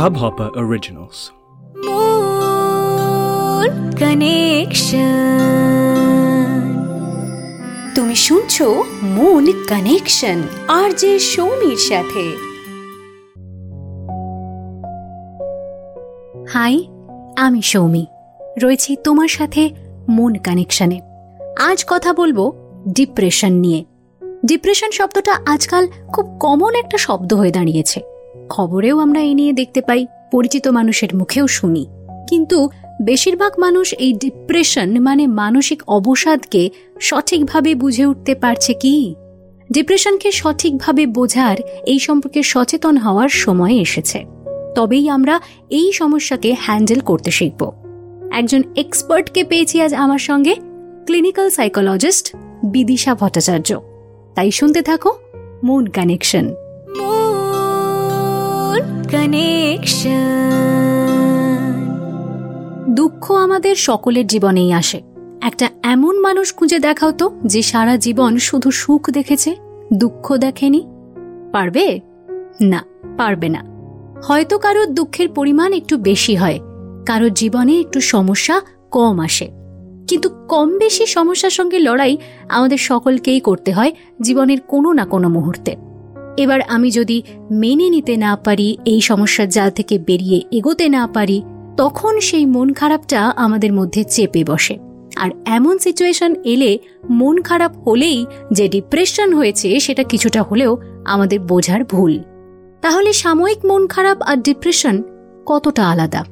Hubhopper Originals. Connection তুমি শুনছো moon connection আর যে সৌমির সাথে। হাই আমি সৌমি। রয়েছি তোমার সাথে মন কানেকশনে আজ কথা বলব ডিপ্রেশন নিয়ে। ডিপ্রেশন শব্দটা আজকাল খুব কমন একটা শব্দ হয়ে দাঁড়িয়েছে। খবরেও আমরা এ নিয়ে দেখতে পাই, পরিচিত মানুষের মুখেও শুনি। কিন্তু বেশিরভাগ মানুষ এই ডিপ্রেশন মানে মানসিক অবসাদকে সঠিকভাবে বুঝে উঠতে পারছে কি? ডিপ্রেশনকে সঠিকভাবে বোঝার এই সম্পর্কে সচেতন হওয়ার সময় এসেছে। তবেই আমরা এই সমস্যাকে হ্যান্ডেল করতে শিখব। একজন এক্সপার্টকে পেয়েছি আজ আমার সঙ্গে ক্লিনিক্যাল সাইকোলজিস্ট বিদিশা ভট্টাচার্য। তাই শুনতে থাকো, মুন কানেকশন দুঃখ আমাদের সকলের জীবনেই আসে। একটা এমন মানুষ খুঁজে দেখাও তো, যে সারা জীবন শুধু সুখ দেখেছে, দুঃখ দেখেনি। পারবে? না পারবে না। হয়তো কারোর দুঃখের পরিমাণ একটু বেশি হয়, কারোর জীবনে একটু সমস্যা কম আসে। কিন্তু কম বেশি সমস্যার সঙ্গে লড়াই আমাদের সকলকেই করতে হয় জীবনের কোনো না কোনো মুহূর্তে। এবার আমি যদি মেনে নিতে না পারি, এই সমস্যার জাল থেকে বেরিয়ে এগোতে না পারি, তখন সেই মন খারাপটা আমাদের মধ্যে চেপে বসে। আর এমন সিচুয়েশন এলে মন খারাপ হলেই যে ডিপ্রেশন হয়েছে, সেটা কিছুটা হলেও আমাদের বোঝার ভুল। তাহলে সাময়িক মন খারাপ আর ডিপ্রেশন কতটা আলাদা?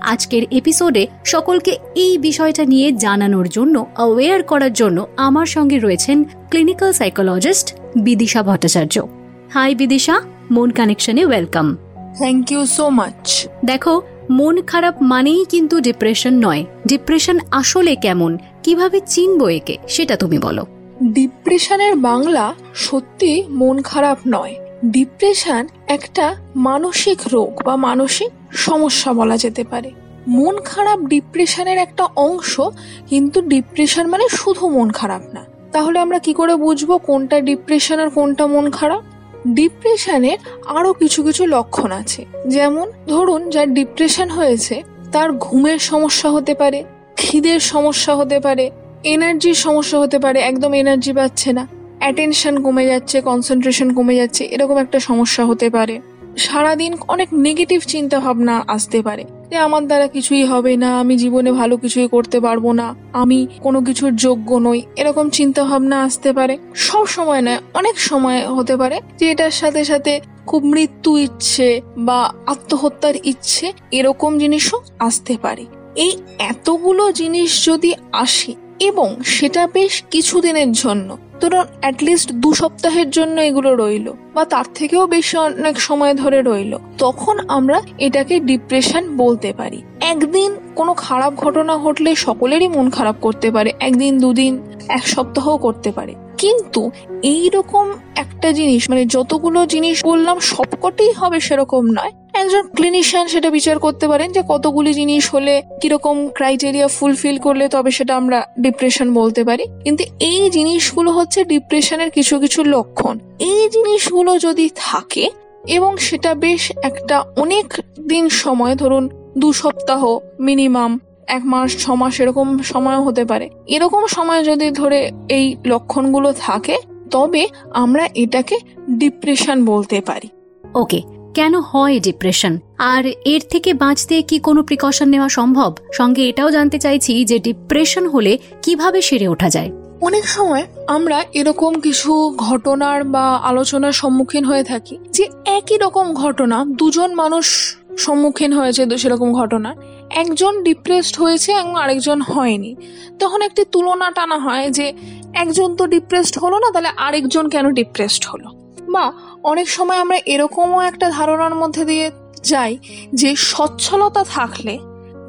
আজকের এপিসোডে সকলকে এই বিষয়টা নিয়ে জানানোর জন্য অ্যাওয়ার করার জন্য আমার সঙ্গে রয়েছেন clinical psychologist Bidisha Bhattacharya. Hi Bidisha মন কানেকশনে welcome thank you so much দেখো মন খারাপ মানেই কিন্তু ডিপ্রেশন নয়। ডিপ্রেশন আসলে কেমন? কীভাবে চিনবো একে? সেটা তুমি বলো। ডিপ্রেশনের বাংলা সত্যি মন খারাপ নয়। ডিপ্রেশন একটা মানসিক রোগ বা মানসিক সমস্যা বলা যেতে পারে। মন খারাপ ডিপ্রেশনের একটা অংশ কিন্তু ডিপ্রেশন মানে শুধু মন খারাপ না। তাহলে আমরা কি করে বুঝব কোনটা ডিপ্রেশন আর কোনটা মন খারাপ? ডিপ্রেশনের আরও কিছু কিছু লক্ষণ আছে। যেমন, ধরুন, যার ডিপ্রেশন হয়েছে, তার ঘুমের সমস্যা হতে পারে, খিদের সমস্যা হতে পারে এনার্জির সমস্যা হতে পারে, একদম এনার্জি পাচ্ছে না অ্যাটেনশন কমে যাচ্ছে কনসেন্ট্রেশন কমে যাচ্ছে, এরকম একটা সমস্যা হতে পারে। সারাদিন অনেক নেগেটিভ চিন্তা ভাবনা আসতে পারে। যে আমার দ্বারা কিছুই হবে না, আমি জীবনে ভালো কিছুই করতে পারব না, আমি কোনো কিছুর যোগ্য নই, এরকম চিন্তা ভাবনা আসতে পারে। সব সময় নয়, অনেক সময় হতে পারে যে এটার সাথে সাথে খুব মৃত্যু ইচ্ছে বা আত্মহত্যার ইচ্ছে এরকম জিনিসও আসতে পারে। এই এতগুলো জিনিস যদি আসে এবং সেটা বেশ কিছুদিনের জন্য ধরুন অ্যাটলিস্ট দু সপ্তাহের জন্য এগুলো রইল, বা তার থেকেও বেশি অনেক সময় ধরে রইল। তখন আমরা এটাকে ডিপ্রেশন বলতে পারি। একদিন কোনো খারাপ ঘটনা ঘটলে সকলেরই মন খারাপ করতে পারে, একদিন, দুদিন, এক সপ্তাহও করতে পারে। কিন্তু এই রকম একটা জিনিস মানে যতগুলো জিনিস বললাম, সবকটাই হবে সেরকম নয়। একজন ক্লিনিশিয়ান সেটা বিচার করতে পারেন যে কতগুলি জিনিস হলে কীরকম ক্রাইটেরিয়া ফুলফিল করলে তবে সেটা আমরা ডিপ্রেশন বলতে পারি। কিন্তু এই জিনিসগুলো হচ্ছে ডিপ্রেশনের কিছু কিছু লক্ষণ। এই জিনিসগুলো যদি থাকে এবং সেটা বেশ একটা অনেক দিন সময়, ধরুন দু সপ্তাহ মিনিমাম এক মাস ছ মাস এরকম সময়ও হতে পারে। এরকম সময় যদি ধরে এই লক্ষণগুলো থাকে তবে আমরা এটাকে ডিপ্রেশন বলতে পারি। ওকে কেন হয় ডিপ্রেশন? আর এর থেকে বাঁচতে কি কোনো প্রিকশন নেওয়া সম্ভব? সঙ্গে এটাও জানতে চাইছি যে ডিপ্রেশন হলে কীভাবে সেরে ওঠা যায়? অনেক সময় আমরা এরকম কিছু ঘটনার বা আলোচনার সম্মুখীন হয়ে থাকি যে একই রকম ঘটনা দুজন মানুষ সম্মুখীন হয়েছে সেরকম ঘটনা একজন ডিপ্রেসড হয়েছে এবং আরেকজন হয়নি। তখন একটি তুলনা টানা হয় যে, একজন তো ডিপ্রেসড হলো না, তাহলে আরেকজন কেন ডিপ্রেসড হলো? বা, অনেক সময় আমরা এরকমও একটা ধারণার মধ্যে দিয়ে যাই যে, সচ্ছলতা থাকলে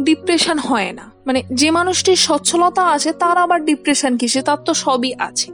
ডিপ্রেশন হয় না। মানে যে মানুষটির সচ্ছলতা আছে, তার আবার ডিপ্রেশন কিসে তার তো সবই আছে।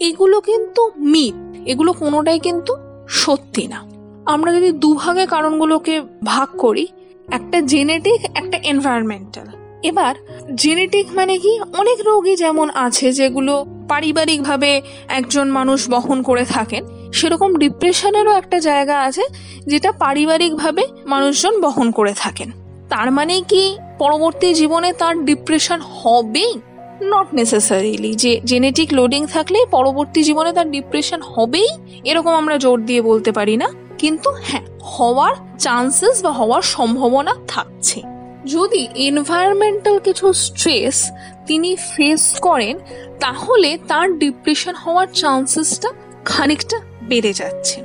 এগুলো কিন্তু মিথ এগুলো কোনোটাই কিন্তু সত্যি না। আমরা যদি দুভাগে কারণগুলোকে ভাগ করি একটা জেনেটিক একটা এনভায়রনমেন্টাল এবার জেনেটিক মানে কি? অনেক রোগই যেমন আছে যেগুলো পারিবারিকভাবে একজন মানুষ বহন করে থাকেন, সেরকম ডিপ্রেশনেরও একটা জায়গা আছে যেটা পারিবারিকভাবে মানুষজন বহন করে থাকেন। তার মানে কি পরবর্তী জীবনে তার ডিপ্রেশন হবেই নট নেসেসারিলি যে জেনেটিক লোডিং থাকলে পরবর্তী জীবনে তার ডিপ্রেশন হবেই? এরকম আমরা জোর দিয়ে বলতে পারি না। কিন্তু হ্যাঁ হওয়ার চান্সেস বা হওয়ার সম্ভাবনা থাকছে। যদি এনভায়রনমেন্টাল কিছু স্ট্রেস তিনি ফেস করেন, তাহলে তার ডিপ্রেশন হওয়ার চান্সেসটা খানিকটা বেড়ে যাচ্ছে।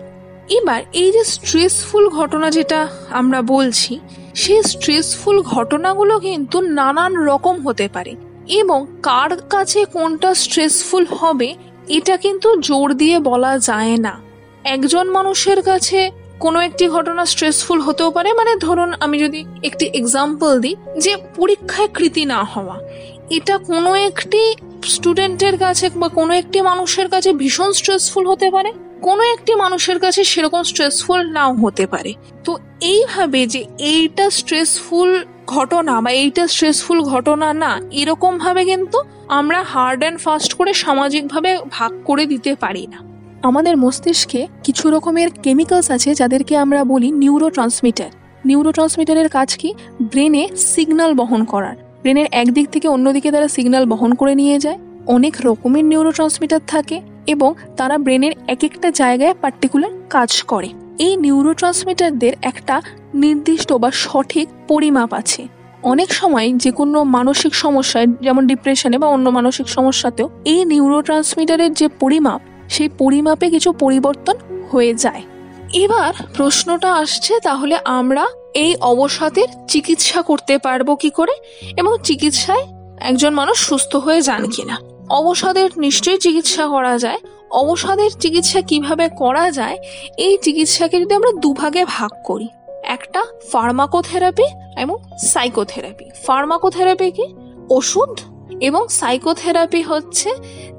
এবার এই যে স্ট্রেসফুল ঘটনা যেটা আমরা বলছি, সেই স্ট্রেসফুল ঘটনাগুলো কিন্তু নানান রকম হতে পারে এবং কার কাছে কোনটা স্ট্রেসফুল হবে, এটা কিন্তু জোর দিয়ে বলা যায় না। একজন মানুষের কাছে কোনো একটি ঘটনা স্ট্রেসফুল হতেও পারে। মানে ধরুন, আমি যদি একটি এক্সাম্পল দিই যে পরীক্ষায় কৃতি না হওয়া। এটা কোনো একটি স্টুডেন্টের কাছে বা কোনো একটি মানুষের কাছে ভীষণ স্ট্রেসফুল হতে পারে। কোনো একটি মানুষের কাছে সেরকম স্ট্রেসফুল নাও হতে পারে। তো এইভাবে যে এইটা স্ট্রেসফুল ঘটনা বা এইটা স্ট্রেসফুল ঘটনা না এরকম ভাবে কিন্তু আমরা হার্ড অ্যান্ড ফাস্ট করে সামাজিকভাবে ভাগ করে দিতে পারি না। আমাদের মস্তিষ্কে কিছু রকমের কেমিক্যালস আছে যাদেরকে আমরা বলি নিউরো ট্রান্সমিটার নিউরো ট্রান্সমিটারের কাজ কি? ব্রেনে সিগন্যাল বহন করার। ব্রেনের একদিক থেকে অন্যদিকে তারা সিগন্যাল বহন করে নিয়ে যায়। অনেক রকমের নিউরো ট্রান্সমিটার থাকে এবং তারা ব্রেনের এক একটা জায়গায় পার্টিকুলার কাজ করে। এই নিউরো ট্রান্সমিটারদের একটা নির্দিষ্ট বা সঠিক পরিমাপ আছে। অনেক সময় যে কোনো মানসিক সমস্যায়, যেমন ডিপ্রেশনে বা অন্য মানসিক সমস্যাতেও এই নিউরো ট্রান্সমিটারের যে পরিমাপ সেই পরিমাপে কিছু পরিবর্তন হয়ে যায়। এবার প্রশ্নটা আসছে তাহলে আমরা এই অবসাদের চিকিৎসা করতে পারব কি করে এবং চিকিৎসায় একজন মানুষ সুস্থ হয়ে যান কিনা? অবসাদের নিশ্চয়ই চিকিৎসা করা যায়। অবসাদের চিকিৎসা কীভাবে করা যায়? এই চিকিৎসাকে যদি আমরা দুভাগে ভাগ করি, একটা ফার্মাকোথেরাপি এবং সাইকোথেরাপি। ফার্মাকোথেরাপি কি? ওষুধ এবং সাইকোথেরাপি হচ্ছে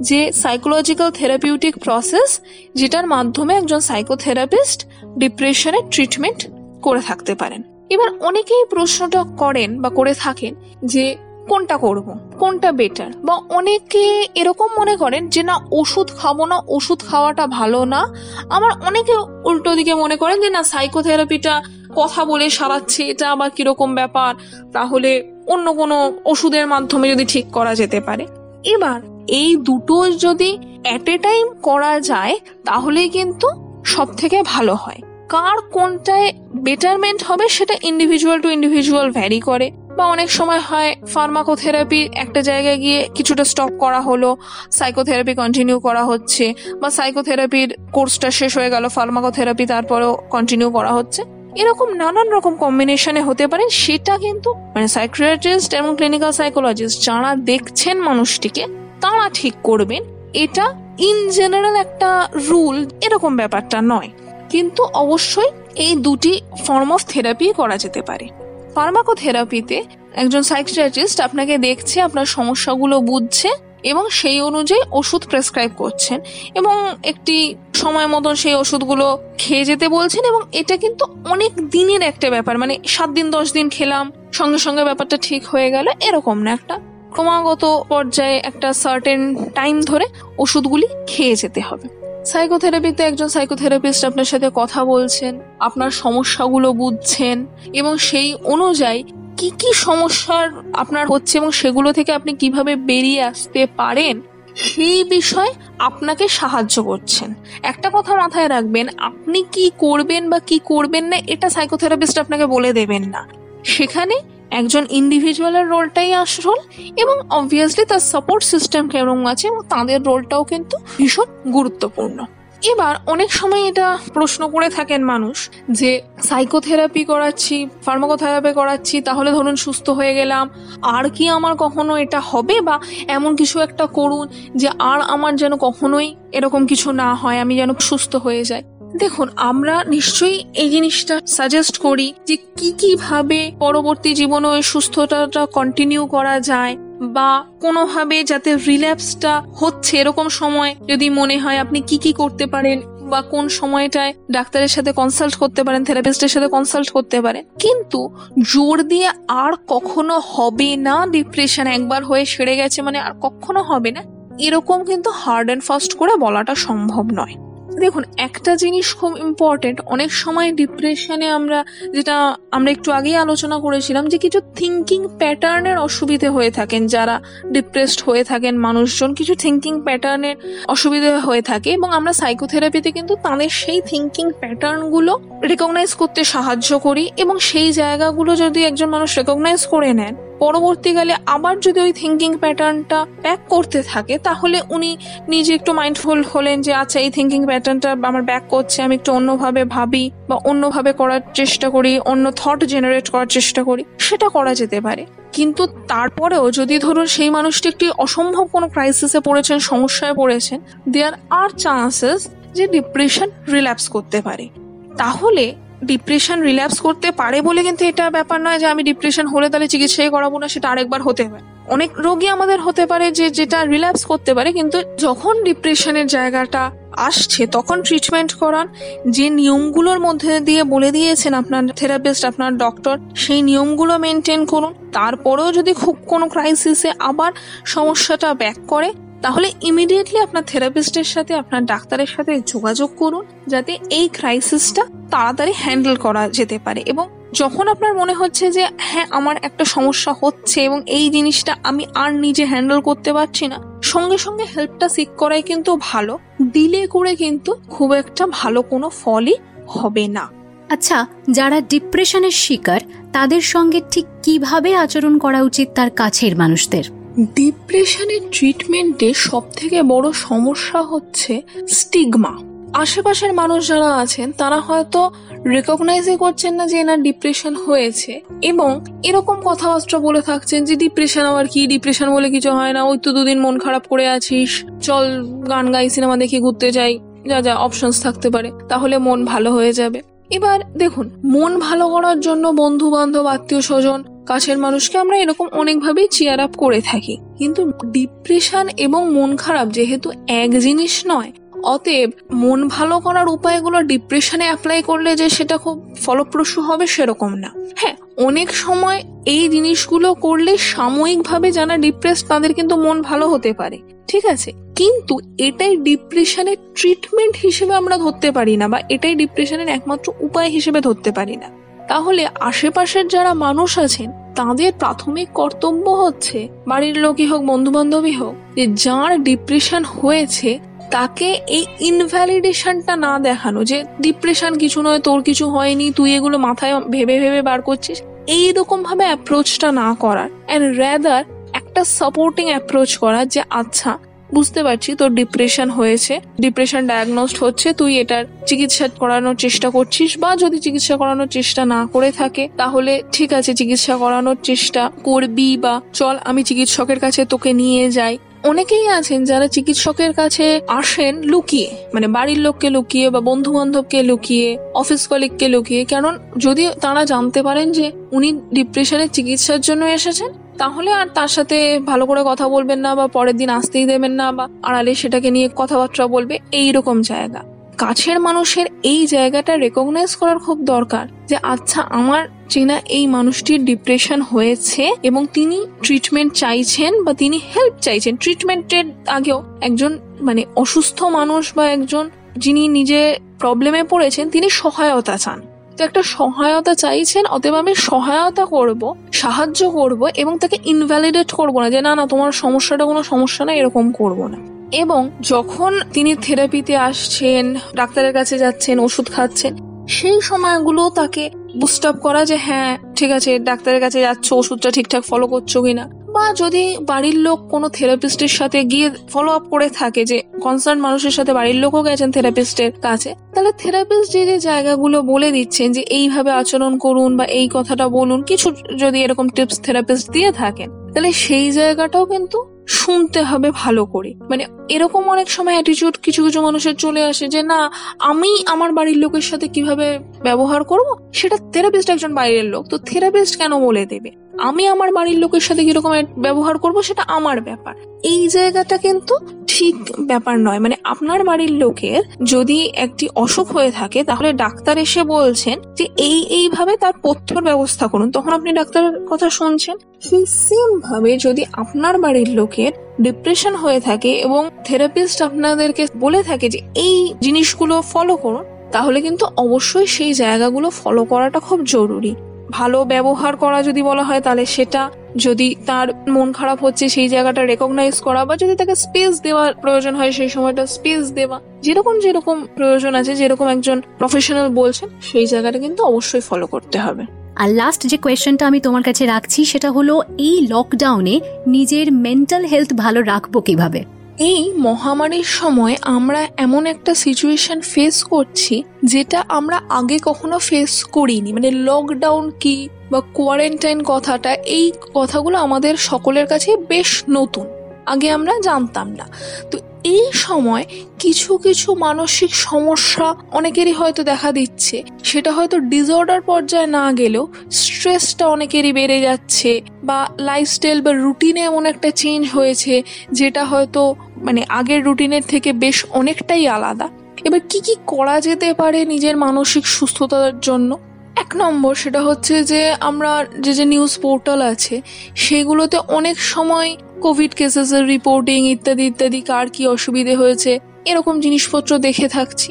যে সাইকোলজিক্যাল থেরাপিউটিক প্রসেস যেটার মাধ্যমে একজন সাইকোথেরাপিস্ট ডিপ্রেশনের ট্রিটমেন্ট করে থাকতে পারেন। এবার অনেকেই প্রশ্নটা করেন বা করে থাকেন যে কোনটা করব, কোনটা বেটার বা অনেকে এরকম মনে করেন যে, না, ওষুধ খাব না, ওষুধ খাওয়াটা ভালো না। আমার অনেকে উল্টো দিকে মনে করেন যে, না সাইকোথেরাপিটা কথা বলে সারাচ্ছে, এটা আবার কীরকম ব্যাপার? তাহলে অন্য কোনো ওষুধের মাধ্যমে যদি ঠিক করা যেতে পারে। এবার এই দুটো যদি অ্যাট এ টাইম করা যায়, তাহলেই কিন্তু সব থেকে ভালো হয়। কার কোনটায় বেটারমেন্ট হবে সেটা ইন্ডিভিজুয়াল টু ইন্ডিভিজুয়াল ভ্যারি করে। বা অনেক সময় হয় ফার্মাকোথেরাপি একটা জায়গায় গিয়ে কিছুটা স্টপ করা হলো সাইকোথেরাপি কন্টিনিউ করা হচ্ছে, বা সাইকোথেরাপির কোর্সটা শেষ হয়ে গেল ফার্মাকোথেরাপি তারপরেও কন্টিনিউ করা হচ্ছে। এরকম নানান রকম কম্বিনেশনে হতে পারে। সেটা কিন্তু মানে সাইক্রিয়াট্রিস্ট এবং ক্লিনিক্যাল সাইকোলজিস্ট যারা দেখছেন মানুষটিকে, তারা ঠিক করবেন। এটা ইন জেনারেল একটা রুল এরকম ব্যাপারটা নয়। কিন্তু অবশ্যই এই দুটি ফর্ম অফ থেরাপি করা যেতে পারে। ফার্মাকোথেরাপিতে একজন সাইকিয়াট্রিস্ট আপনাকে দেখছে, আপনার সমস্যাগুলো বুঝছে এবং সেই অনুযায়ী ওষুধ প্রেসক্রাইব করছেন এবং একটি সময় মতন সেই ওষুধগুলো খেয়ে যেতে বলছেন এবং এটা কিন্তু অনেক দিনের একটা ব্যাপার। মানে সাত দিন, দশ দিন খেলাম, সঙ্গে সঙ্গে ব্যাপারটা ঠিক হয়ে গেল, এরকম না একটা ক্রমাগত পর্যায়ে একটা সার্টেন টাইম ধরে ওষুধগুলি খেয়ে যেতে হবে। সাইকোথেরাপিতে একজন সাইকোথেরাপিস্ট আপনার সাথে কথা বলছেন, আপনার সমস্যাগুলো বুঝছেন এবং সেই অনুযায়ী কি কি সমস্যার আপনার হচ্ছে এবং সেগুলো থেকে আপনি কীভাবে বেরিয়ে আসতে পারেন? সেই বিষয়ে আপনাকে সাহায্য করছেন। একটা কথা মাথায় রাখবেন, আপনি কি করবেন বা কি করবেন না, এটা সাইকোথেরাপিস্ট আপনাকে বলে দেবেন না। সেখানে একজন ইন্ডিভিজুয়ালের রোলটাই আসল এবং অবভিয়াসলি তার সাপোর্ট সিস্টেম কেমন আছে এবং তাদের রোলটাও কিন্তু ভীষণ গুরুত্বপূর্ণ। এবার অনেক সময় এটা প্রশ্ন করে থাকেন মানুষ যে সাইকোথেরাপি করাচ্ছি ফার্মাকোথেরাপি করাচ্ছি, তাহলে ধরুন সুস্থ হয়ে গেলাম, আর কি আমার কখনো এটা হবে? বা এমন কিছু একটা করুন যে, আর আমার যেন কখনোই এরকম কিছু না হয়, আমি যেন সুস্থ হয়ে যাই। দেখুন, আমরা নিশ্চয়ই এই জিনিসটা সাজেস্ট করি যে, কি কি ভাবে পরবর্তী জীবনে ওই সুস্থতাটা কন্টিনিউ করা যায় বা কোনোভাবে যাতে রিল্যাপসটা হচ্ছে এরকম সময়, যদি মনে হয় আপনি কি কি করতে পারেন বা কোন সময়টায় ডাক্তারের সাথে কনসাল্ট করতে পারেন থেরাপিস্টের সাথে কনসাল্ট করতে পারেন। কিন্তু জোর দিয়ে আর কখনো হবে না ডিপ্রেশন একবার হয়ে সেরে গেছে মানে আর কখনো হবে না, এরকম কিন্তু হার্ড অ্যান্ড ফাস্ট করে বলাটা সম্ভব নয়। দেখুন, একটা জিনিস খুব ইম্পর্টেন্ট অনেক সময় ডিপ্রেশনে আমরা যেটা আমরা একটু আগেই আলোচনা করেছিলাম যে কিছু থিঙ্কিং প্যাটার্নের অসুবিধে হয়ে থাকেন, যারা ডিপ্রেসড হয়ে থাকেন মানুষজন, কিছু থিঙ্কিং প্যাটার্নের অসুবিধে হয়ে থাকে এবং আমরা সাইকোথেরাপিতে কিন্তু তাদের সেই থিঙ্কিং প্যাটার্নগুলো রেকগনাইজ করতে সাহায্য করি এবং সেই জায়গাগুলো যদি একজন মানুষ রেকগনাইজ করে নেন পরবর্তীকালে আবার যদি ওই থিঙ্কিং প্যাটার্নটা ব্যাক করতে থাকে, তাহলে উনি নিজে একটু মাইন্ডফুল হলেন যে আচ্ছা এই থিঙ্কিং প্যাটার্নটা আমার ব্যাক করছে, আমি একটু অন্যভাবে ভাবি বা অন্যভাবে করার চেষ্টা করি, অন্য থট জেনারেট করার চেষ্টা করি। সেটা করা যেতে পারে। কিন্তু তারপরেও যদি ধরুন সেই মানুষটি একটি অসম্ভব কোনো ক্রাইসিসে পড়েছেন, সমস্যায় পড়েছেন দেয়ার আর চান্সেস যে ডিপ্রেশন রিল্যাপস করতে পারে। তাহলে ডিপ্রেশন রিল্যাপস করতে পারে বলে কিন্তু এটা ব্যাপার নয় যে আমি ডিপ্রেশন হলে তাহলে চিকিৎসাই করাবো না, সেটা আরেকবার হতে পারে। অনেক রোগী আমাদের হতে পারে যে যেটা রিল্যাপস করতে পারে, কিন্তু যখন ডিপ্রেশনের জায়গাটা আসছে, তখন ট্রিটমেন্ট করান। যে নিয়মগুলোর মধ্যে দিয়ে বলে দিয়েছেন আপনার থেরাপিস্ট আপনার ডক্টর সেই নিয়মগুলো মেনটেন করুন। তারপরেও যদি খুব কোনো ক্রাইসিসে আবার সমস্যাটা ব্যাক করে তাহলে ইমিডিয়েটলি আপনার থেরাপিস্টের সাথে, আপনার ডাক্তারের সাথে যোগাযোগ করুন, যাতে এই ক্রাইসিসটা তাড়াতাড়ি হ্যান্ডেল করা যেতে পারে। এবং যখন আপনার মনে হচ্ছে যে হ্যাঁ আমার একটা সমস্যা হচ্ছে এবং এই জিনিসটা আমি আর নিজে হ্যান্ডেল করতে পারছি না, সঙ্গে সঙ্গে হেল্পটা সিক করাই কিন্তু ভালো। ডিলে করে কিন্তু খুব একটা ভালো কোনো ফলই হবে না। আচ্ছা যারা ডিপ্রেশনের শিকার, তাদের সঙ্গে ঠিক কীভাবে আচরণ করা উচিত তার কাছের মানুষদের? ডিপ্রেশনের ট্রিটমেন্টে সব থেকে বড় সমস্যা হচ্ছে স্টিগমা। আশেপাশের মানুষ যারা আছেন, তারা হয়তো রেকগনাইজই করছেন না যে এনার ডিপ্রেশন হয়েছে এবং এরকম কথাবার্তা বলে থাকছেন যে ডিপ্রেশন আবার কি? ডিপ্রেশন বলে কিছু হয় না। ওই তো দুদিন মন খারাপ করে আছিস। চল গান গাই, সিনেমা দেখে ঘুরতে যাই। যা যা অপশনস থাকতে পারে। তাহলে মন ভালো হয়ে যাবে। এবার দেখুন, মন ভালো করার জন্য বন্ধু বান্ধব আত্মীয় স্বজন কাছের মানুষকে আমরা এরকম অনেকভাবেই চেয়ার আপ করে থাকি। কিন্তু ডিপ্রেশন এবং মন খারাপ যেহেতু এক জিনিস নয়, অতএব মন ভালো করার উপায়গুলো ডিপ্রেশনে অ্যাপ্লাই করলে যে সেটা খুব ফলপ্রসূ হবে সেরকম না। হ্যাঁ অনেক সময় এই জিনিসগুলো করলে সাময়িকভাবে যারা ডিপ্রেস তাদের কিন্তু মন ভালো হতে পারে, ঠিক আছে? কিন্তু এটাই ডিপ্রেশনের ট্রিটমেন্ট হিসেবে আমরা ধরতে পারি না বা এটাই ডিপ্রেশনের একমাত্র উপায় হিসেবে ধরতে পারি না। তাহলে আশেপাশের যারা মানুষ আছেন, তাদের প্রাথমিক কর্তব্য হচ্ছে বাড়ির লোকই হোক বন্ধু বান্ধবী হোক, যে যার ডিপ্রেশন হয়েছে, তাকে এই ইনভ্যালিডেশনটা না দেখানো, যে ডিপ্রেশন কিছু নয়, তোর কিছু হয়নি, তুই এগুলো মাথায় ভেবে ভেবে বার করছিস এইরকম ভাবে অ্যাপ্রোচটা না করার অ্যান্ড র্যাদার একটা সাপোর্টিং অ্যাপ্রোচ করা যে আচ্ছা বুঝতে পারছি তোর ডিপ্রেশন হয়েছে। ডিপ্রেশন ডায়াগনোসড হচ্ছে, তুই এটার চিকিৎসা করানোর চেষ্টা করছিস বা যদি চিকিৎসা করানোর চেষ্টা না করে থাকে, তাহলে ঠিক আছে, চিকিৎসা করানোর চেষ্টা করবি বা চল আমি চিকিৎসকের কাছে তোকে নিয়ে যাই। অনেকেই আছেন যারা চিকিৎসকের কাছে আসেন লুকিয়ে মানে বাড়ির লোককে লুকিয়ে বা বন্ধু বান্ধবকে লুকিয়ে অফিস কলিগকে লুকিয়ে। কারণ যদি তারা জানতে পারেন যে উনি ডিপ্রেশনের চিকিৎসার জন্য এসেছেন, তাহলে আর তার সাথে ভালো করে কথা বলবেন না বা পরের দিন আসতেই দেবেন না বা আড়ালে সেটাকে নিয়ে কথাবার্তা বলবে। এই রকম জায়গা। কাছের মানুষের এই জায়গাটা রেকগনাইজ করার খুব দরকার যে আচ্ছা আমার চেনা এই মানুষটির ডিপ্রেশন হয়েছে এবং তিনি ট্রিটমেন্ট চাইছেন বা তিনি হেল্প চাইছেন। ট্রিটমেন্টের আগেও একজন মানে অসুস্থ মানুষ বা একজন যিনি নিজে প্রবলেমে পড়েছেন, তিনি সহায়তা চান। তো একটা সহায়তা চাইছেন, অতএব আমি সহায়তা করব, সাহায্য করব এবং তাকে ইনভ্যালিডেট করব না যে, না না, তোমার সমস্যাটা কোনো সমস্যা না, এরকম করব না। এবং যখন তিনি থেরাপিতে আসছেন, ডাক্তারের কাছে যাচ্ছেন, ওষুধ খাচ্ছেন, সেই সময়গুলো তাকে বুস্ট আপ করা যে হ্যাঁ ঠিক আছে, ডাক্তারের কাছে যাচ্ছ, ওষুধটা ঠিকঠাক ফলো করছ কিনা? বা যদি বাড়ির লোক কোনো থেরাপিস্টের সাথে গিয়ে ফলো আপ করে থাকে যে কনসার্ন মানুষের সাথে বাড়ির লোকও গেছেন থেরাপিস্টের কাছে, তাহলে থেরাপিস্ট যে যে জায়গাগুলো বলে দিচ্ছেন যে, এইভাবে আচরণ করুন বা এই কথাটা বলুন, কিছু যদি এরকম টিপস থেরাপিস্ট দিয়ে থাকেন, তাহলে সেই জায়গাটাও কিন্তু শুনতে হবে ভালো করে। মানে এরকম অনেক সময় অ্যাটিটিউড কিছু কিছু মানুষের চলে আসে যে, না, আমি আমার বাড়ির লোকের সাথে কীভাবে ব্যবহার করব? সেটা থেরাপিস্ট একজন বাইরের লোক। তো থেরাপিস্ট কেন বলে দেবে? আমি আমার বাড়ির লোকের সাথে কীরকম ব্যবহার করব সেটা আমার ব্যাপার। এই জায়গাটা কিন্তু ঠিক ব্যাপার নয়। মানে আপনার বাড়ির লোকের যদি একটি অসুখ হয়ে থাকে, তাহলে ডাক্তার এসে বলছেন যে, এই, এইভাবে তার পথ্যর ব্যবস্থা করুন। তখন আপনি ডাক্তারের কথা শুনছেন? সেই সেম ভাবে যদি আপনার বাড়ির লোকের ডিপ্রেশন হয়ে থাকে এবং থেরাপিস্ট আপনাদেরকে বলে থাকে যে, এই জিনিসগুলো ফলো করুন। তাহলে কিন্তু অবশ্যই সেই জায়গাগুলো ফলো করাটা খুব জরুরি। ভালো ব্যবহার করা যদি বলা হয়, তাহলে সেটা যদি তার মন খারাপ হচ্ছে, সেই জায়গাটা রেকগনাইজ করা বা যদি তাকে স্পেস দেওয়ার প্রয়োজন হয়, সেই সময়টা স্পেস দেওয়া। যেরকম যেরকম প্রয়োজন আছে, যেরকম একজন প্রফেশনাল বলছেন, সেই জায়গাটা কিন্তু অবশ্যই ফলো করতে হবে। আর লাস্ট যে কোয়েশ্চেনটা আমি তোমার কাছে রাখছি, সেটা হলো এই লকডাউনে নিজের মেন্টাল হেলথ ভালো রাখব কীভাবে? এই মহামারীর সময় আমরা এমন একটা সিচুয়েশন ফেস করছি, যেটা আমরা আগে কখনো ফেস করিনি। মানে লকডাউন কি বা কোয়ারেন্টাইন কথাটা, এই কথাগুলো আমাদের সকলের কাছে বেশ নতুন। আগে আমরা জানতাম না। তো এই সময় কিছু কিছু মানসিক সমস্যা অনেকেরই হয়তো দেখা দিচ্ছে। সেটা হয়তো ডিসঅর্ডার পর্যায়ে না গেলেও স্ট্রেসটা অনেকেরই বেড়ে যাচ্ছে বা লাইফস্টাইল বা রুটিনে এমন একটা চেঞ্জ হয়েছে যেটা হয়তো মানে আগের রুটিনের থেকে বেশ অনেকটাই আলাদা। এবার কি কি করা যেতে পারে নিজের মানসিক সুস্থতার জন্য? এক নম্বর সেটা হচ্ছে যে আমরা যে যে নিউজ পোর্টাল আছে, সেগুলোতে অনেক সময় কোভিড কেসেসের রিপোর্টিং ইত্যাদি ইত্যাদি, কার কি অসুবিধে হয়েছে, এরকম জিনিসপত্র দেখে থাকছি।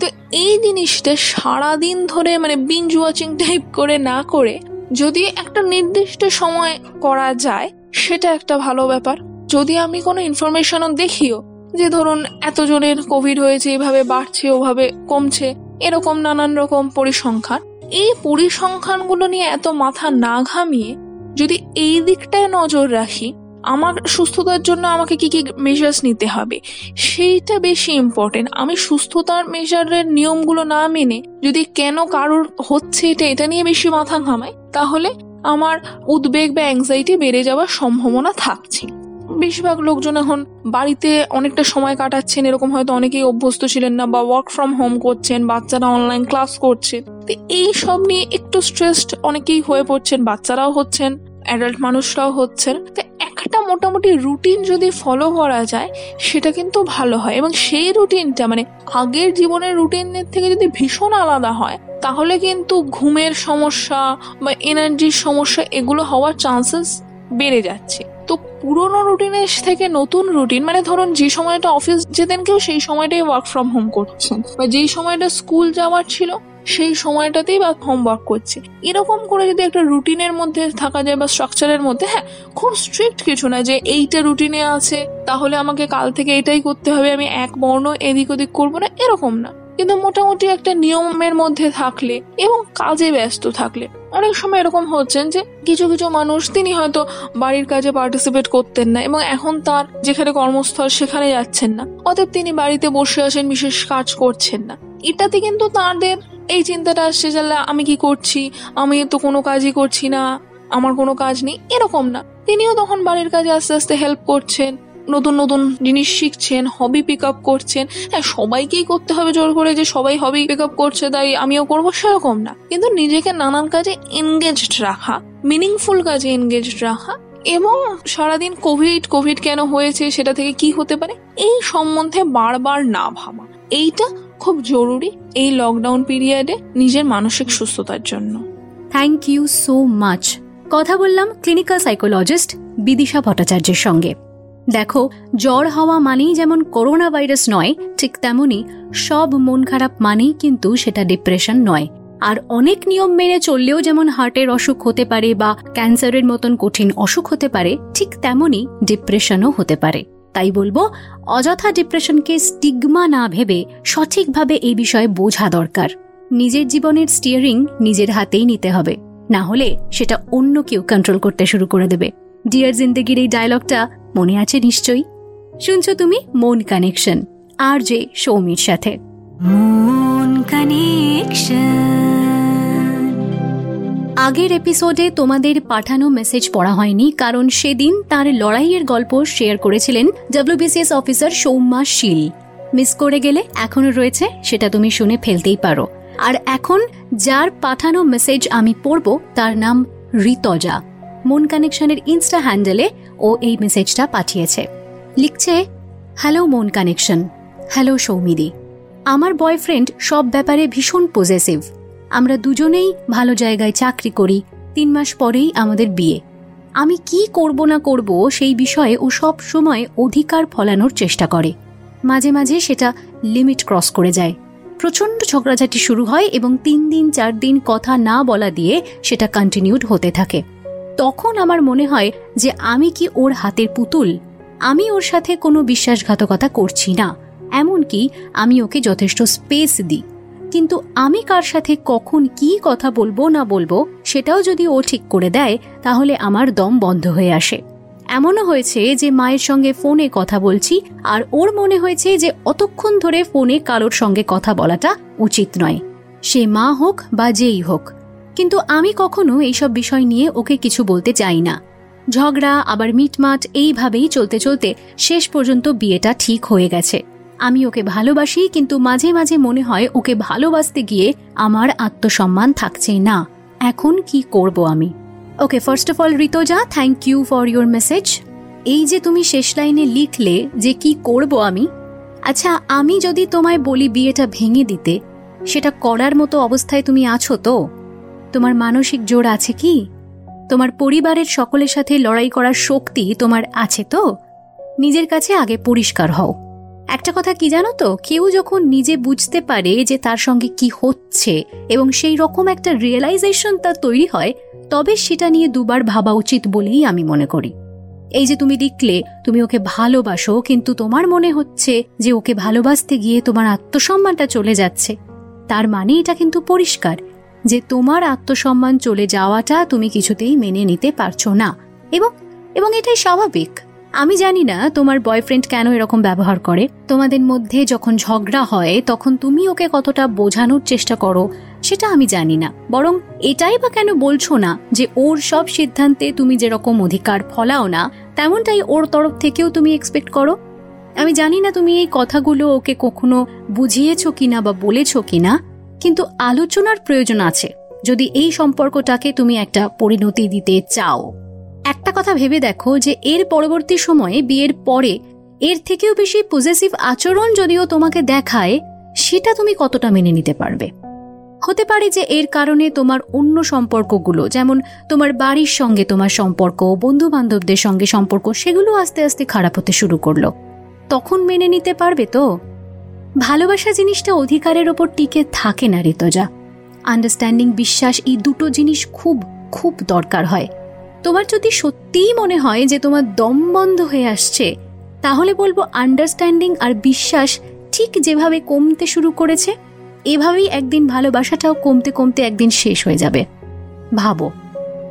তো এই জিনিসটা সারাদিন ধরে মানে বিঞ্জ ওয়াচিং টাইপ করে না করে, যদি একটা নির্দিষ্ট সময় করা যায়, সেটা একটা ভালো ব্যাপার। যদি আমি কোনো ইনফরমেশনও দেখিও, যে ধরুন এতজনের কোভিড হয়েছে, এভাবে বাড়ছে, ওভাবে কমছে, এরকম নানান রকম পরিসংখ্যান, এই পরিসংখ্যানগুলো নিয়ে এত মাথা না ঘামিয়ে যদি এই দিকটায় নজর রাখি আমার সুস্থতার জন্য আমাকে কি কি মেজার্স নিতে হবে? সেইটা বেশি ইম্পর্টেন্ট আমি সুস্থতার মেজারের নিয়মগুলো না মেনে যদি কেন কারোর হচ্ছে এটা এটা নিয়ে বেশি মাথা ঘামাই, তাহলে আমার উদ্বেগ বা অ্যাংজাইটি বেড়ে যাওয়ার সম্ভাবনা থাকছে। বেশিরভাগ লোকজন এখন বাড়িতে অনেকটা সময় কাটাচ্ছেন, এরকম হয়তো অনেকেই অভ্যস্ত ছিলেন না বা ওয়ার্ক ফ্রম হোম করছেন, বাচ্চারা অনলাইন ক্লাস করছেন। তো এই সব নিয়ে একটু স্ট্রেসড অনেকেই হয়ে পড়ছেন, বাচ্চারাও হচ্ছেন অ্যাডাল্ট মানুষরাও হচ্ছেন। তো একটা মোটামুটি রুটিন যদি ফলো করা যায়, সেটা কিন্তু ভালো হয়। এবং সেই রুটিনটা মানে আগের জীবনের রুটিনের থেকে যদি ভীষণ আলাদা হয়, তাহলে কিন্তু ঘুমের সমস্যা বা এনার্জির সমস্যা এগুলো হওয়ার চান্সেস বেড়ে যাচ্ছে। তো পুরোনো রুটিনের থেকে নতুন রুটিন মানে ধরুন যে সময়টা অফিস যেতেন কেউ, সেই সময়টাই ওয়ার্ক ফ্রম হোম করছেন। বা যেই সময়টা স্কুল যাওয়ার ছিল সেই সময়টাতেই বা হোমওয়ার্ক করছে। এরকম করে যদি একটা রুটিনের মধ্যে থাকা যায় বা স্ট্রাকচারের মধ্যে হ্যাঁ খুব স্ট্রিক্ট কিছু না যে এইটা রুটিনে আছে, তাহলে আমাকে কাল থেকে এটাই করতে হবে, আমি এক বর্ণ এদিক ওদিক করব না, এরকম না। কিন্তু মোটামুটি একটা নিয়মের মধ্যে থাকলে এবং কাজে ব্যস্ত থাকলে, অনেক সময় এরকম হচ্ছেন যে কিছু কিছু মানুষ তিনি হয়তো বাড়ির কাজে পার্টিসিপেট করতেন না এবং এখন তার যেখানে কর্মস্থল সেখানে যাচ্ছেন না। অতএব তিনি বাড়িতে বসে আসেন বিশেষ কাজ করছেন না। এটাতে কিন্তু তাদের এই চিন্তাটা আসছে যে আমি কি করছি? আমি তো কোনো কাজই করছি না। আমার কোনো কাজ নেই। এরকম না। তিনিও তখন বাড়ির কাজে আস্তে আস্তে হেল্প করছেন, নতুন নতুন জিনিস শিখছেন হবি পিক আপ করছেন। হ্যাঁ সবাইকেই করতে হবে জোর করে যে সবাই হবি পিক আপ করছে, তাই আমিও করব, সেরকম না। কিন্তু নিজেকে নানান কাজে এনগেজড রাখা মিনিংফুল কাজে এনগেজড রাখা এবং সারাদিন কোভিড কোভিড কেন হয়েছে, সেটা থেকে কি হতে পারে, এই সম্বন্ধে বারবার না ভাবা। এইটা খুব জরুরি। এই লকডাউন পিরিয়ডে নিজের মানসিক সুস্থতার জন্য। থ্যাংক ইউ সো মাচ কথা বললাম ক্লিনিক্যাল সাইকোলজিস্ট বিদিশা ভট্টাচার্যের সঙ্গে। দেখো, জ্বর হওয়া মানেই যেমন করোনা ভাইরাস নয়, ঠিক তেমনই সব মন খারাপ মানেই কিন্তু সেটা ডিপ্রেশন নয়। আর অনেক নিয়ম মেনে চললেও যেমন হার্টের অসুখ হতে পারে বা ক্যান্সারের মতন কঠিন অসুখ হতে পারে, ঠিক তেমনই ডিপ্রেশনও হতে পারে। তাই বলব, অযথা ডিপ্রেশনকে স্টিগমা না ভেবে সঠিকভাবে এই বিষয়ে বোঝা দরকার। নিজের জীবনের স্টিয়ারিং নিজের হাতেই নিতে হবে, না হলে সেটা অন্য কেউ কন্ট্রোল করতে শুরু করে দেবে। ডিয়ার জিন্দগির এই ডায়লগটা মনে আছে নিশ্চয়ই? শুনছো তুমি মন কানেকশন আর যে সৌমির সাথে। মন কানেকশন আগের এপিসোডে তোমাদের পাঠানো মেসেজ পড়া হয়নি, কারণ সেদিন তার লড়াইয়ের গল্প শেয়ার করেছিলেন WBCS officer Soumya Shil. Miss করে গেলে এখনও রয়েছে, সেটা তুমি শুনে ফেলতেই পারো। আর এখন যার পাঠানো মেসেজ আমি পড়ব, তার নাম ঋতজা মন কানেকশনের ইনস্টা হ্যান্ডেলে ও এই মেসেজটা পাঠিয়েছে। লিখছে হ্যালো মন কানেকশন। হ্যালো সৌমিদি। আমার বয়ফ্রেন্ড সব ব্যাপারে ভীষণ পজেসিভ আমরা দুজনেই ভালো জায়গায় চাকরি করি, তিন মাস পরেই আমাদের বিয়ে। আমি কি করব না করব সেই বিষয়ে ও সব সময় অধিকার ফলানোর চেষ্টা করে। মাঝে মাঝে সেটা লিমিট ক্রস করে যায়। প্রচণ্ড ঝগড়াঝাটি শুরু হয় এবং তিন দিন, চার দিন কথা না বলা দিয়ে সেটা কন্টিনিউড হতে থাকে। তখন আমার মনে হয় যে আমি কি ওর হাতের পুতুল? আমি ওর সাথে কোনো বিশ্বাসঘাতকতা করছি না। এমনকি আমি ওকে যথেষ্ট স্পেস দিই। কিন্তু আমি কার সাথে কখন কি কথা বলব না বলব সেটাও যদি ও ঠিক করে দেয়, তাহলে আমার দম বন্ধ হয়ে আসে। এমনও হয়েছে যে মায়ের সঙ্গে ফোনে কথা বলছি, আর ওর মনে হয়েছে যে অতক্ষণ ধরে ফোনে কারোর সঙ্গে কথা বলাটা উচিত নয়। সে মা হোক বা যেই হোক। কিন্তু আমি কখনো এইসব বিষয় নিয়ে ওকে কিছু বলতে চাই না। ঝগড়া, আবার মিটমাট, এইভাবেই চলতে চলতে শেষ পর্যন্ত বিয়েটা ঠিক হয়ে গেছে। আমি ওকে ভালোবাসি, কিন্তু মাঝে মাঝে মনে হয় ওকে ভালোবাসতে গিয়ে আমার আত্মসম্মান থাকছে না। এখন কি করব আমি? Okay first of all Ritaja thank you for your message এই যে তুমি শেষ লাইনে লিখলে যে কি করব আমি? আচ্ছা আমি যদি তোমায় বলি বিয়েটা ভেঙে দিতে, সেটা করার মতো অবস্থায় তুমি আছো তো? তোমার মানসিক জোর আছে কি? তোমার পরিবারের সকলের সাথে লড়াই করার শক্তি তোমার আছে তো? নিজের কাছে আগে পরিষ্কার হও। একটা কথা কি জানো তো? কেউ যখন নিজে বুঝতে পারে যে তার সঙ্গে কি হচ্ছে এবং সেই রকম একটা রিয়েলাইজেশন তার তৈরি হয়, তবে সেটা নিয়ে দুবার ভাবা উচিত বলেই আমি মনে করি। এই যে তুমি লিখলে তুমি ওকে ভালোবাসো, কিন্তু তোমার মনে হচ্ছে যে ওকে ভালোবাসতে গিয়ে তোমার আত্মসম্মানটা চলে যাচ্ছে। তার মানে এটা কিন্তু পরিষ্কার, যে তোমার আত্মসম্মান চলে যাওয়াটা তুমি কিছুতেই মেনে নিতে পারছ না। এবং এবং এটাই স্বাভাবিক। আমি জানি না তোমার বয়ফ্রেন্ড কেন এরকম ব্যবহার করে। তোমাদের মধ্যে যখন ঝগড়া হয়, তখন তুমি ওকে কতটা বোঝানোর চেষ্টা করো, সেটা আমি জানি না। বরং এটাই বা কেন বলছো না যে ওর সব সিদ্ধান্তে তুমি যেরকম অধিকার ফলাও না, তেমনটাই ওর তরফ থেকেও তুমি এক্সপেক্ট করো? আমি জানি না তুমি এই কথাগুলো ওকে কখনো বুঝিয়েছ কিনা বা বলেছ কিনা, কিন্তু আলোচনার প্রয়োজন আছে। যদি এই সম্পর্কটাকে তুমি একটা পরিণতি দিতে চাও। একটা কথা ভেবে দেখো যে এর পরবর্তী সময়ে, বিয়ের পরে, এর থেকেও বেশি পজেসিভ আচরণ যদিও তোমাকে দেখায়, সেটা তুমি কতটা মেনে নিতে পারবে? হতে পারে যে এর কারণে তোমার অন্য সম্পর্কগুলো, যেমন তোমার বাড়ির সঙ্গে তোমার সম্পর্ক বন্ধু বান্ধবদের সঙ্গে সম্পর্ক, সেগুলো আস্তে আস্তে খারাপ হতে শুরু করল। তখন মেনে নিতে পারবে তো? ভালোবাসা জিনিসটা অধিকারের ওপর টিকে থাকে না ঋতজা আন্ডারস্ট্যান্ডিং বিশ্বাস, এই দুটো জিনিস খুব খুব দরকার হয়। তোমার যদি সত্যিই মনে হয় যে তোমার দম বন্ধ হয়ে আসছে, তাহলে বলব আন্ডারস্ট্যান্ডিং আর বিশ্বাস ঠিক যেভাবে কমতে শুরু করেছে, এভাবেই একদিন ভালোবাসাটাও কমতে কমতে একদিন শেষ হয়ে যাবে। ভাবো,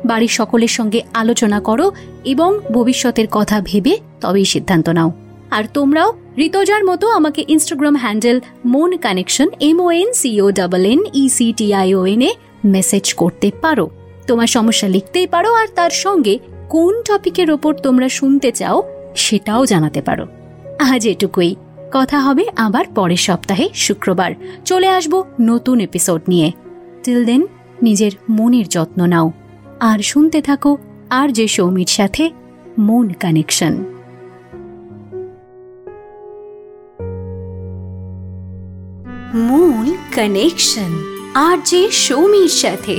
বাড়ির সকলের সঙ্গে আলোচনা করো এবং ভবিষ্যতের কথা ভেবে তবেই সিদ্ধান্ত নাও। আর তোমরাও ঋতজার মতো আমাকে Instagram handle Mon connection MON CO double N EC T N A message করতে পারো। তোমার সমস্যা লিখতেই পারো আর তার সঙ্গে কোন টপিকের ওপর তোমরা শুনতে চাও সেটাও জানাতে পারো। আজ এটুকুই। কথা হবে আবার পরের সপ্তাহে শুক্রবার। চলে আসব নতুন এপিসোড নিয়ে। টিল দেন নিজের মনের যত্ন নাও। আর শুনতে থাকো আর যে সৌমির সাথে মন কানেকশন মন কানেকশন আর যে সৌমির সাথে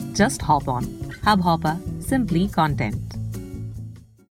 Just hop on. Hubhopper, simply content.